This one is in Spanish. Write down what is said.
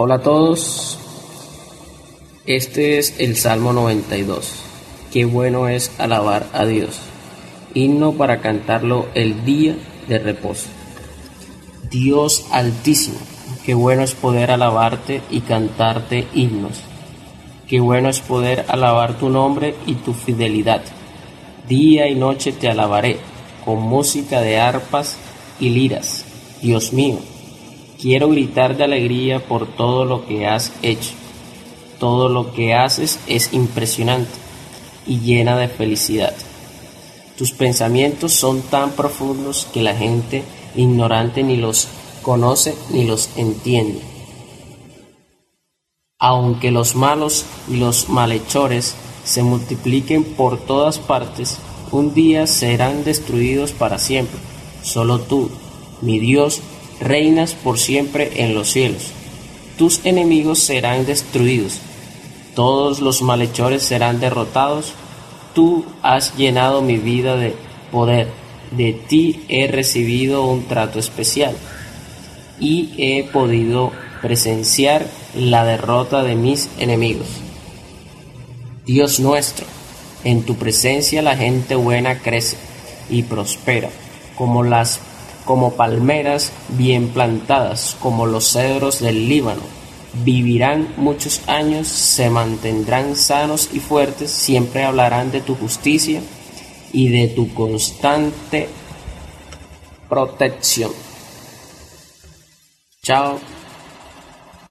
Hola a todos, este es el Salmo 92. Qué bueno es alabar a Dios. Himno para cantarlo el día de reposo. Dios altísimo, qué bueno es poder alabarte y cantarte himnos. Qué bueno es poder alabar tu nombre y tu fidelidad. Día y noche te alabaré con música de arpas y liras. Dios mío, quiero gritar de alegría por todo lo que has hecho. Todo lo que haces es impresionante y llena de felicidad. Tus pensamientos son tan profundos que la gente ignorante ni los conoce ni los entiende. Aunque los malos y los malhechores se multipliquen por todas partes, un día serán destruidos para siempre. Solo tú, mi Dios, reinas por siempre en los cielos. Tus enemigos serán destruidos, todos los malhechores serán derrotados. Tú has llenado mi vida de poder, de ti he recibido un trato especial y he podido presenciar la derrota de mis enemigos. Dios nuestro, en tu presencia la gente buena crece y prospera, como las como palmeras bien plantadas, como los cedros del Líbano. Vivirán muchos años, se mantendrán sanos y fuertes, siempre hablarán de tu justicia y de tu constante protección. Chao.